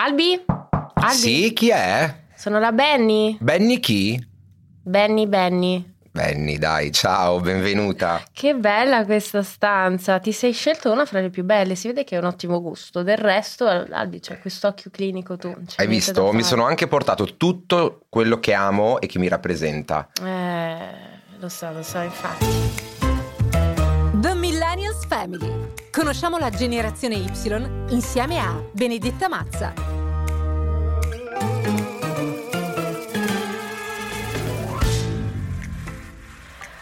Albi? Albi? Sì, chi è? Sono la Benny. Benny chi? Benny, Benny. Benny, dai, ciao, benvenuta. Che bella questa stanza. Ti sei scelto una fra le più belle. Si vede che hai un ottimo gusto. Del resto, Albi, c'è quest'occhio clinico tu. Hai visto? Mi sono anche portato tutto quello che amo e che mi rappresenta. Eh, lo so, lo so, infatti. Family. Conosciamo la generazione Y insieme a Benedetta Mazza.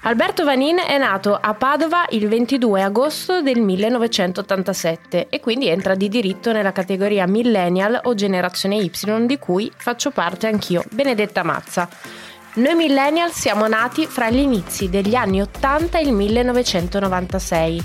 Alberto Vanin è nato a Padova il 22 agosto del 1987 e quindi entra di diritto nella categoria millennial o generazione Y di cui faccio parte anch'io, Benedetta Mazza. Noi millennial siamo nati fra gli inizi degli anni 80 e il 1996.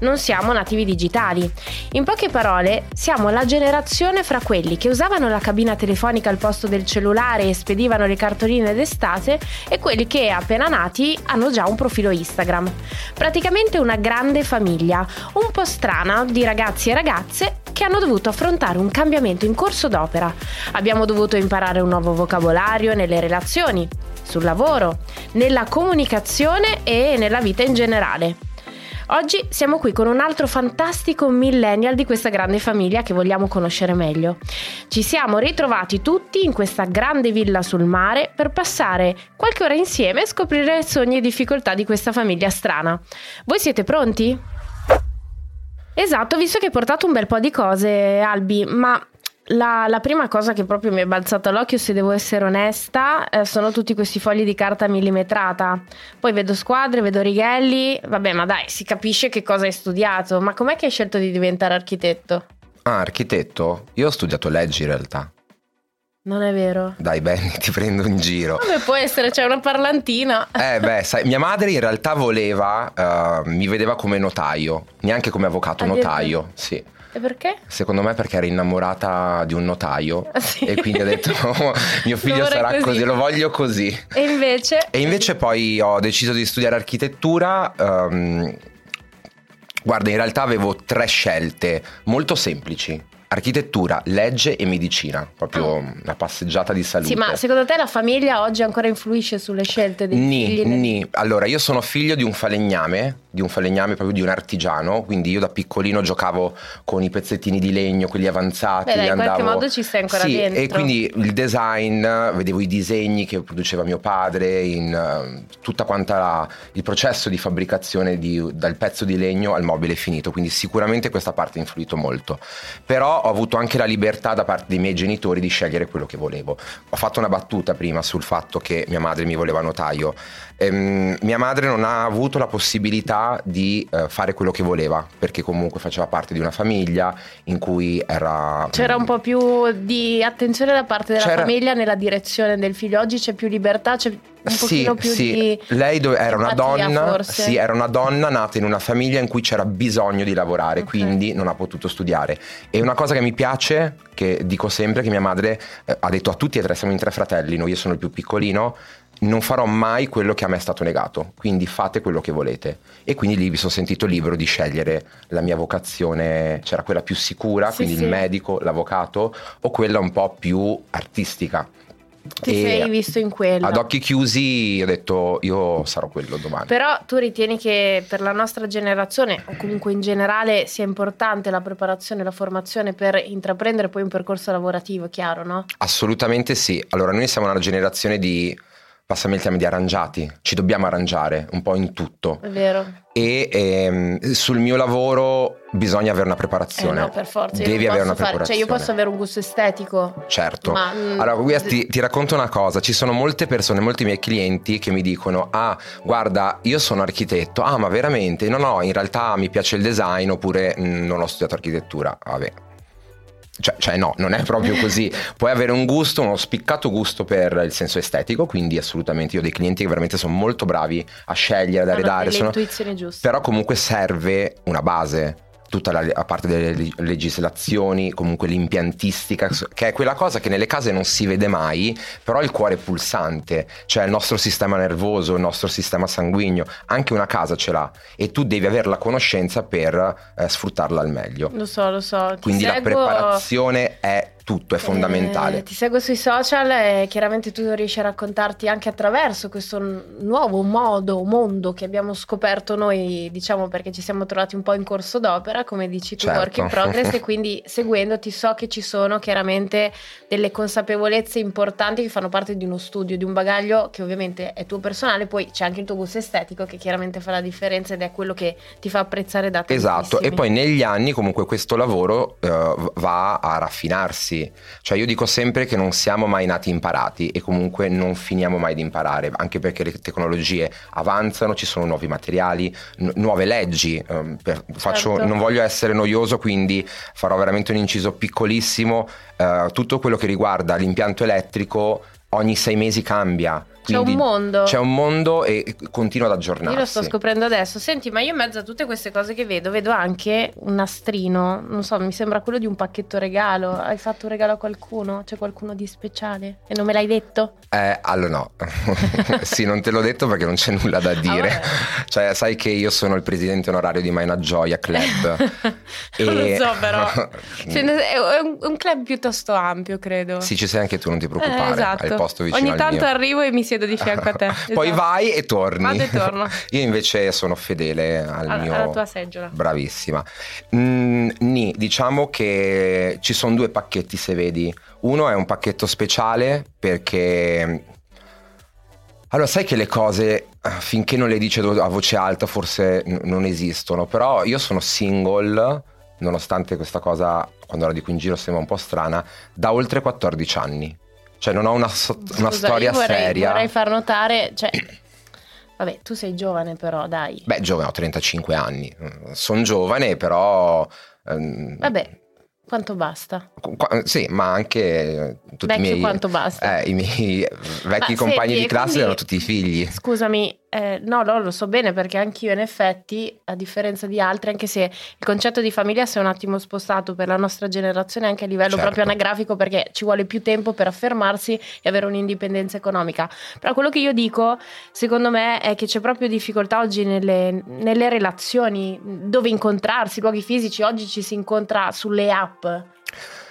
Non siamo nativi digitali. In poche parole, siamo la generazione fra quelli che usavano la cabina telefonica al posto del cellulare e spedivano le cartoline d'estate e quelli che appena nati hanno già un profilo Instagram. Praticamente una grande famiglia, un po' strana di ragazzi e ragazze che hanno dovuto affrontare un cambiamento in corso d'opera. Abbiamo dovuto imparare un nuovo vocabolario nelle relazioni, sul lavoro, nella comunicazione e nella vita in generale. Oggi siamo qui con un altro fantastico millennial di questa grande famiglia che vogliamo conoscere meglio. Ci siamo ritrovati tutti in questa grande villa sul mare per passare qualche ora insieme e scoprire sogni e difficoltà di questa famiglia strana. Voi siete pronti? Esatto, visto che hai portato un bel po' di cose, Albi, ma la, la prima cosa che proprio mi è balzata all'occhio, se devo essere onesta, eh, sono tutti questi fogli di carta millimetrata. Poi vedo squadre, vedo righelli. Vabbè, ma dai, si capisce che cosa hai studiato. Ma com'è che hai scelto di diventare architetto? Ah, architetto? Io ho studiato leggi in realtà. Non è vero. Dai, Benny, ti prendo in giro. Come può essere? C'è una parlantina. Eh beh, sai, mia madre in realtà voleva, eh, mi vedeva come notaio, neanche come avvocato, notaio, sì. E perché? Secondo me perché era innamorata di un notaio Ah, sì. e quindi ho detto "Oh, mio figlio sarà così." così, lo voglio così. E invece? E invece poi ho deciso di studiare architettura. ehm, guarda, in realtà avevo tre scelte molto semplici. Architettura, legge e medicina, proprio una passeggiata di salute. Sì, ma secondo te la famiglia oggi ancora influisce sulle scelte dei Ni, figli? ni. Allora, io sono figlio di un falegname, di un falegname proprio di un artigiano, quindi io da piccolino giocavo con i pezzettini di legno, quelli avanzati. Beh, dai, in qualche andavo... modo ci stai ancora sì, dentro. E quindi il design, vedevo i disegni che produceva mio padre, in eh, tutta quanta la- il processo di fabbricazione di- dal pezzo di legno al mobile finito, quindi sicuramente questa parte ha influito molto. Però ho avuto anche la libertà da parte dei miei genitori di scegliere quello che volevo. Ho fatto una battuta prima sul fatto che mia madre mi voleva notaio. Ehm, mia madre non ha avuto la possibilità di eh, fare quello che voleva, perché comunque faceva parte di una famiglia in cui era... C'era un po' più di attenzione da parte della famiglia nella direzione del figlio. Oggi c'è più libertà, c'è un Sì, più sì. di. Lei dove- era una donna, sì, era una donna nata in una famiglia in cui c'era bisogno di lavorare, Ok. quindi non ha potuto studiare. E una cosa che mi piace, che dico sempre, che mia madre eh, ha detto a tutti e tre, siamo in tre fratelli, noi io sono il più piccolino, non farò mai quello che a me è stato negato, quindi fate quello che volete. E quindi lì mi sono sentito libero di scegliere la mia vocazione, c'era quella più sicura, Sì, quindi sì. il medico, l'avvocato, o quella un po' più artistica. Ti E sei visto in quella. Ad occhi chiusi ho detto io sarò quello domani. Però tu ritieni che per la nostra generazione, o comunque in generale, sia importante la preparazione e la formazione per intraprendere poi un percorso lavorativo, chiaro, no? Assolutamente sì. Allora noi siamo una generazione di, passami il termine, di arrangiati. Ci dobbiamo arrangiare un po' in tutto. È vero. E ehm, sul mio lavoro bisogna avere una Eh preparazione. no, per forza. Devi avere una posso fare- Cioè, preparazione. io posso avere un gusto estetico. Certo. Ma, mm, allora, guarda, ti, ti racconto una cosa: ci sono molte persone, molti miei clienti che mi dicono: Ah, guarda, io sono architetto. Ah, ma veramente? No, no, in realtà mi piace il design oppure mm, non ho studiato architettura. Vabbè. Cioè, cioè, no, non è proprio così. Puoi avere un gusto, uno spiccato gusto per il senso estetico, quindi assolutamente io ho dei clienti che veramente sono molto bravi a scegliere, ad arredare. sono- però comunque serve una base tutta la, a parte delle leg- legislazioni, comunque l'impiantistica, che è quella cosa che nelle case non si vede mai, però il cuore è pulsante, cioè il nostro sistema nervoso, il nostro sistema sanguigno, anche una casa ce l'ha e tu devi avere la conoscenza per eh, sfruttarla al meglio. Lo so, lo so. Ti Quindi la seguo- preparazione è tutto è fondamentale. Eh, ti seguo sui social e chiaramente tu riesci a raccontarti anche attraverso questo nuovo modo, mondo che abbiamo scoperto noi, diciamo perché ci siamo trovati un po' in corso d'opera, come dici tu, Certo. work in progress, e quindi seguendoti so che ci sono chiaramente delle consapevolezze importanti che fanno parte di uno studio, di un bagaglio che ovviamente è tuo personale, poi c'è anche il tuo gusto estetico che chiaramente fa la differenza ed è quello che ti fa apprezzare da tantissimi. Esatto, e poi negli anni comunque questo lavoro eh, va a raffinarsi. Cioè io dico sempre che non siamo mai nati imparati e comunque non finiamo mai di imparare, anche perché le tecnologie avanzano, ci sono nuovi materiali, nu- nuove leggi. ehm, per- faccio- Certo. non voglio essere noioso, quindi farò veramente un inciso piccolissimo. eh, tutto quello che riguarda l'impianto elettrico ogni sei mesi cambia. C'è un quindi mondo. C'è un mondo e continua ad aggiornarsi. Io lo sto scoprendo adesso. Senti, ma io in mezzo a tutte queste cose che vedo, vedo anche un nastrino. Non so, mi sembra quello di un pacchetto regalo. Hai fatto un regalo a qualcuno? C'è qualcuno di speciale? E non me l'hai detto? Eh, allora no, sì, non te l'ho detto perché non c'è nulla da dire. Ah, cioè, sai che io sono il presidente onorario di Maina Gioia Club. non lo E- so, però. Cioè, è un, club piuttosto ampio, credo. sì, ci sei anche tu, non ti preoccupare. Eh, esatto. Ogni tanto mio. arrivo e mi siedo di fianco a te. Poi Esatto. vai e torni. Vado e torno. Io invece sono fedele al Alla- mio... alla tua seggiola. Bravissima. Mm, Ni, diciamo che ci sono due pacchetti se vedi. Uno è un pacchetto speciale perché... Allora, sai che le cose eh, finché non le dice a voce alta forse n- non esistono, però io sono single, nonostante questa cosa, quando la dico in giro sembra un po' strana, da oltre 14 anni. Cioè non ho una, una Scusa, storia vorrei, seria. Vorrei far notare, cioè, vabbè, tu sei giovane però, dai. Beh, giovane, ho 35 anni. Sono giovane, però... ehm, Vabbè, quanto basta? qua- sì, ma anche eh, tutti Vecchio i miei... quanto basta. eh, I miei vecchi Ma compagni senti, di classe quindi- erano tutti figli. Scusami, eh, no, no, lo so bene perché anch'io in effetti, a differenza di altri, anche se il concetto di famiglia si è un attimo spostato per la nostra generazione anche a livello Certo. proprio anagrafico perché ci vuole più tempo per affermarsi e avere un'indipendenza economica. Però quello che io dico, secondo me, è che c'è proprio difficoltà oggi nelle, nelle relazioni, dove incontrarsi, luoghi fisici. Oggi ci si incontra sulle app.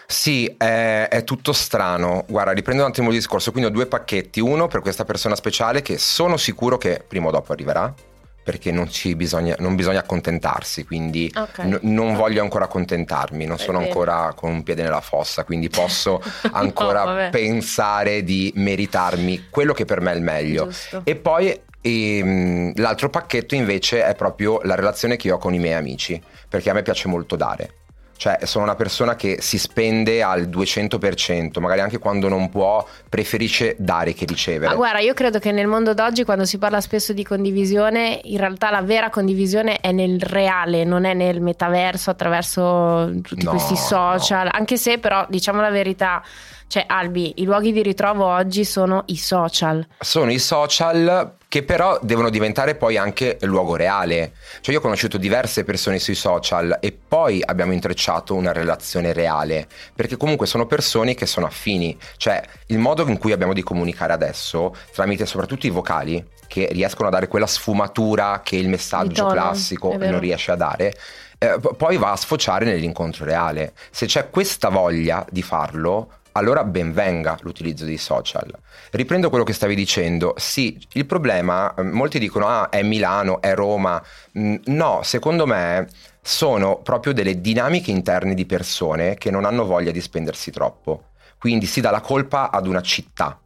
Sì, è, è tutto strano. Guarda, riprendo un attimo il discorso. Quindi ho due pacchetti. Uno per questa persona speciale che sono sicuro che prima o dopo arriverà. Perché non, bisogna, non bisogna accontentarsi, quindi Ok. n- non voglio ancora accontentarmi, non sono ancora con un piede nella fossa, quindi posso No, ancora vabbè. pensare di meritarmi quello che per me è il meglio. Giusto. E poi ehm, l'altro pacchetto invece è proprio la relazione che io ho con i miei amici, perché a me piace molto dare. Cioè, sono una persona che si spende al 200%, magari anche quando non può, preferisce dare che ricevere. Ma guarda, io credo che nel mondo d'oggi, quando si parla spesso di condivisione, in realtà la vera condivisione è nel reale, non è nel metaverso attraverso tutti No, questi social. Anche se, però, diciamo la verità, cioè, Albi, i luoghi di ritrovo oggi sono i social. Sono i social che però devono diventare poi anche luogo reale. Cioè io ho conosciuto diverse persone sui social e poi abbiamo intrecciato una relazione reale, perché comunque sono persone che sono affini. Cioè il modo in cui abbiamo di comunicare adesso, tramite soprattutto i vocali, che riescono a dare quella sfumatura che il messaggio tono, classico non riesce a dare, eh, poi va a sfociare nell'incontro reale. Se c'è questa voglia di farlo, allora ben venga l'utilizzo dei social. Riprendo quello che stavi dicendo. Sì, il problema, eh, molti dicono, ah, è Milano, è Roma. Mm, No, secondo me sono proprio delle dinamiche interne di persone che non hanno voglia di spendersi troppo. Quindi si dà la colpa ad una città.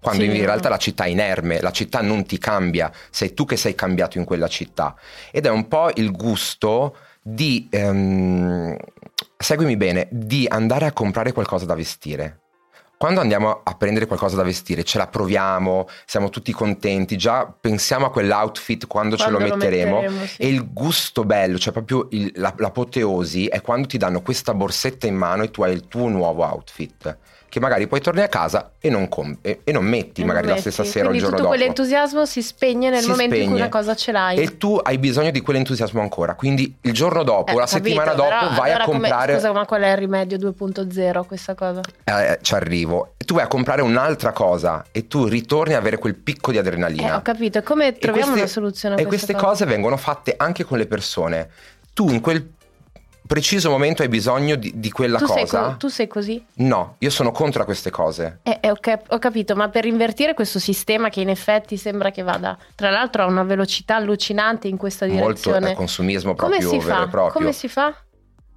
Quando Sì. in realtà la città è inerme, la città non ti cambia, sei tu che sei cambiato in quella città. Ed è un po' il gusto di, ehm, seguimi bene, di andare a comprare qualcosa da vestire. Quando andiamo a prendere qualcosa da vestire, ce la proviamo, siamo tutti contenti, già pensiamo a quell'outfit quando, ce lo Quando lo metteremo. metteremo, sì. E il gusto bello, cioè proprio il- la- l'apoteosi, è quando ti danno questa borsetta in mano e tu hai il tuo nuovo outfit. Che magari poi torni a casa e non, com- e, e non metti E magari non la stessa metti. sera o il Quindi giorno tutto dopo. quell'entusiasmo si spegne nel Si momento in cui spegne. una cosa ce l'hai. E tu hai bisogno di quell'entusiasmo ancora. Quindi il giorno dopo, Eh, la capito, settimana dopo, però vai allora a come- comprare. Scusa, ma qual è il rimedio 2.0 questa cosa? Eh, ci arrivo. E tu vai a comprare un'altra cosa e tu ritorni a avere quel picco di adrenalina. Eh, ho capito. E come E troviamo queste- una soluzione a E questa queste cosa? cose vengono fatte anche con le persone. Tu in quel preciso momento hai bisogno di, di quella tu cosa. Sei co- tu sei così? No, io sono contro queste cose. Eh, eh, ho, cap- ho, capito, ma per invertire questo sistema che in effetti sembra che vada, tra l'altro a una velocità allucinante in questa direzione. Molto è consumismo proprio Come si vero fa? e proprio. Come si fa?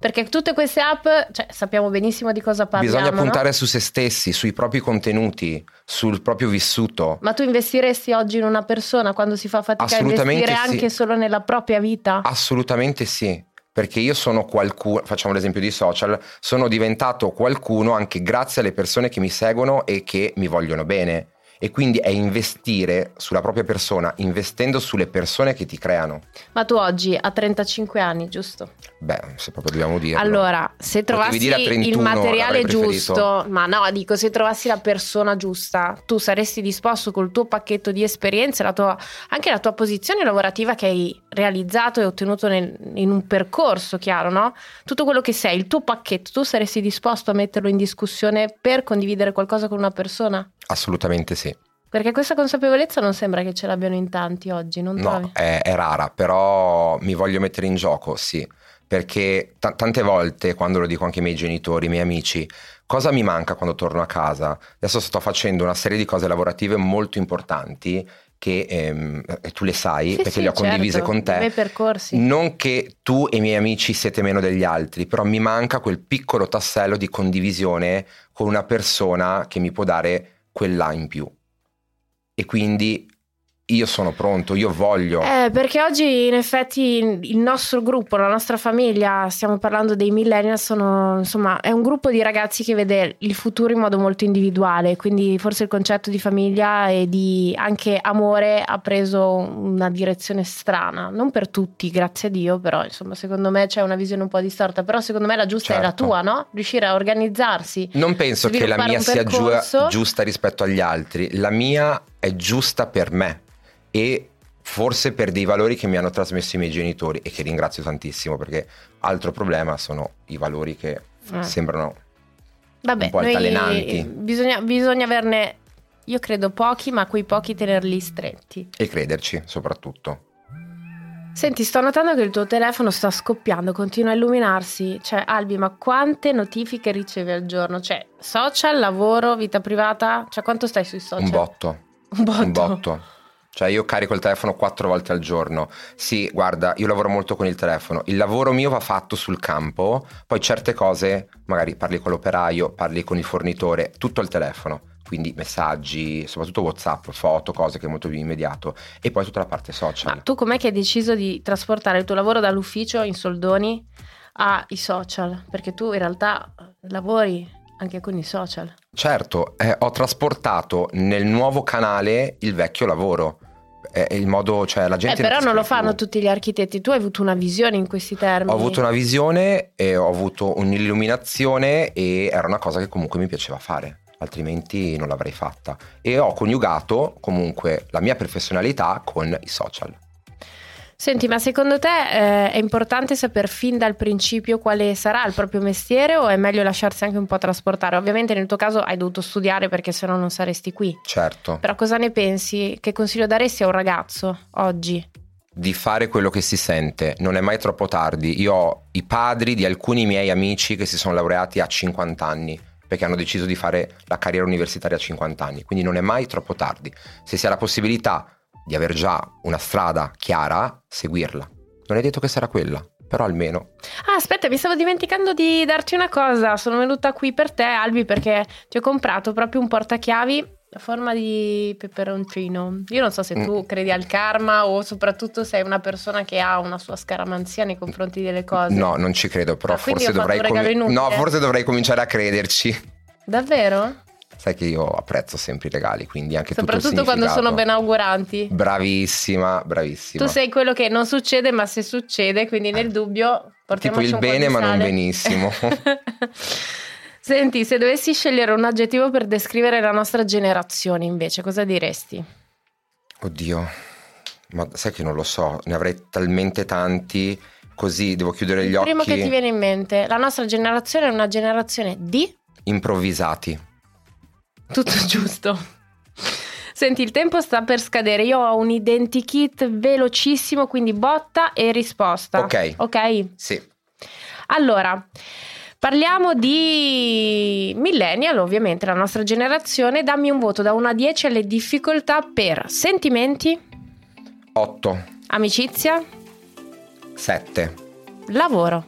Perché tutte queste app, cioè, sappiamo benissimo di cosa parliamo. Bisogna puntare no? su se stessi, sui propri contenuti, sul proprio vissuto. Ma tu investiresti oggi in una persona quando si fa fatica a investire sì. anche solo nella propria vita? Assolutamente sì. Perché io sono qualcuno, facciamo l'esempio di social, sono diventato qualcuno anche grazie alle persone che mi seguono e che mi vogliono bene. E quindi è investire sulla propria persona, investendo sulle persone che ti creano. Ma tu oggi a 35 anni, giusto? Beh, se proprio dobbiamo dire. Allora, se trovassi 31, il materiale giusto, ma no, dico, se trovassi la persona giusta, tu saresti disposto col tuo pacchetto di esperienze, la tua, anche la tua posizione lavorativa che hai realizzato e ottenuto nel, in un percorso, chiaro, no? Tutto quello che sei, il tuo pacchetto, tu saresti disposto a metterlo in discussione per condividere qualcosa con una persona? Assolutamente sì. Perché questa consapevolezza non sembra che ce l'abbiano in tanti oggi, non No, è, è, rara, però mi voglio mettere in gioco, sì. Perché t- tante volte, quando lo dico anche ai miei genitori, ai miei amici, cosa mi manca quando torno a casa? Adesso sto facendo una serie di cose lavorative molto importanti che ehm, tu le sai sì, perché sì, le ho condivise certo, con te. I miei percorsi. Non che tu e i miei amici siete meno degli altri, però mi manca quel piccolo tassello di condivisione con una persona che mi può dare quella in più. E quindi io sono pronto, io voglio. Eh, perché oggi in effetti il nostro gruppo, la nostra famiglia, stiamo parlando dei millennial, sono insomma è un gruppo di ragazzi che vede il futuro in modo molto individuale, quindi forse il concetto di famiglia e di anche amore ha preso una direzione strana, non per tutti, grazie a Dio, però insomma secondo me c'è una visione un po' distorta, però secondo me la giusta certo. è la tua, no? Riuscire a organizzarsi. Non penso che la mia sia giusta rispetto agli altri, la mia è giusta per me e forse per dei valori che mi hanno trasmesso i miei genitori e che ringrazio tantissimo perché altro problema sono i valori che Eh. sembrano Vabbè, un po' altalenanti Bisogna, bisogna averne, io credo pochi, ma quei pochi tenerli stretti. e crederci soprattutto. Senti, sto notando che il tuo telefono sta scoppiando, continua a illuminarsi. Cioè, Albi, ma quante notifiche ricevi al giorno? Cioè, social, lavoro, vita privata? Cioè, quanto stai sui social? Un botto. Un botto. Un botto. Cioè io carico il telefono quattro volte al giorno. Sì, guarda, io lavoro molto con il telefono. Il lavoro mio va fatto sul campo, poi certe cose, magari parli con l'operaio, parli con il fornitore, tutto al telefono. Quindi messaggi, soprattutto WhatsApp, foto, cose che è molto più immediato. E poi tutta la parte social. Ma tu com'è che hai deciso di trasportare il tuo lavoro dall'ufficio in soldoni ai social? Perché tu in realtà lavori anche con i social. Certo, eh, ho trasportato nel nuovo canale il vecchio lavoro. È il modo, cioè la Eh, gente... però ti non lo fanno più. tutti gli architetti. Tu hai avuto una visione in questi termini. Ho avuto una visione e ho avuto un'illuminazione e era una cosa che comunque mi piaceva fare, altrimenti non l'avrei fatta. E ho coniugato comunque la mia professionalità con i social. Senti, ma secondo te eh, è importante sapere fin dal principio quale sarà il proprio mestiere o è meglio lasciarsi anche un po' trasportare? Ovviamente nel tuo caso hai dovuto studiare perché sennò non saresti qui. Certo, Però cosa ne pensi? Che consiglio daresti a un ragazzo oggi? di fare quello che si sente, non è mai troppo tardi. Io ho i padri di alcuni miei amici che si sono laureati a 50 anni perché hanno deciso di fare la carriera universitaria a 50 anni, quindi non è mai troppo tardi. Se si ha la possibilità di aver già una strada chiara, seguirla. Non è detto che sarà quella, però almeno. Ah, aspetta, mi stavo dimenticando di darti una cosa. Sono venuta qui per te, Albi, perché ti ho comprato proprio un portachiavi a forma di peperoncino. Io non so se tu Mm. credi al karma o soprattutto sei una persona che ha una sua scaramanzia nei confronti delle cose. No, non ci credo, però Ah, forse dovrei inutile? No, forse dovrei cominciare a crederci. Davvero? Sai che io apprezzo sempre i regali, quindi anche tutto il Soprattutto quando sono ben auguranti. Bravissima, bravissima. Tu sei quello che non succede, ma se succede, quindi nel dubbio portiamoci il un po' di bene, ma non benissimo. Senti, se dovessi scegliere un aggettivo per descrivere la nostra generazione, invece, cosa diresti? Oddio, ma sai che non lo so, ne avrei talmente tanti, così devo chiudere gli Il occhi. primo che ti viene in mente, la nostra generazione è una generazione di Improvvisati. Tutto giusto. Senti, il tempo sta per scadere. Io ho un identikit velocissimo, quindi botta e risposta. Ok. Ok. Sì. Allora, parliamo di millennial, ovviamente la nostra generazione. Dammi un voto da 1 a 10 alle difficoltà per sentimenti, 8, amicizia, 7, lavoro.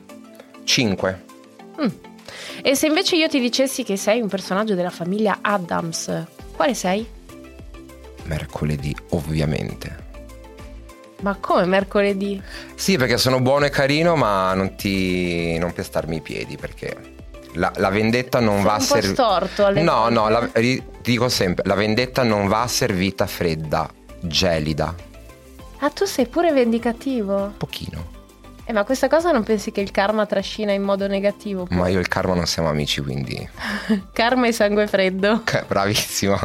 5. Mm. E se invece io ti dicessi che sei un personaggio della famiglia Adams, quale sei? Mercoledì, ovviamente. Ma come mercoledì? Sì, perché sono buono e carino, ma non ti. non pestarmi i piedi perché. La, la vendetta non Sei va a un po' servire. storto alle No, no, la- dico sempre: la vendetta non va servita fredda, gelida. Ah, tu sei pure vendicativo. Pochino. Eh, ma questa cosa non pensi che il karma trascina in modo negativo? Ma io e il karma non siamo amici, quindi. Karma e sangue freddo. Bravissimo.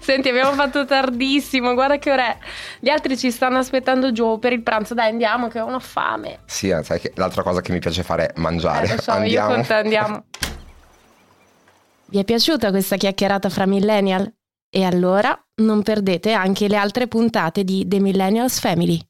Senti, abbiamo fatto tardissimo, guarda che ora è. Gli altri ci stanno aspettando giù per il pranzo. Dai, andiamo, che ho una fame. Sì, eh, sai che l'altra cosa che mi piace fare è mangiare. Eh, lo so, io Andiamo. con te andiamo. Vi è piaciuta questa chiacchierata fra millennial? E allora non perdete anche le altre puntate di The Millennials Family.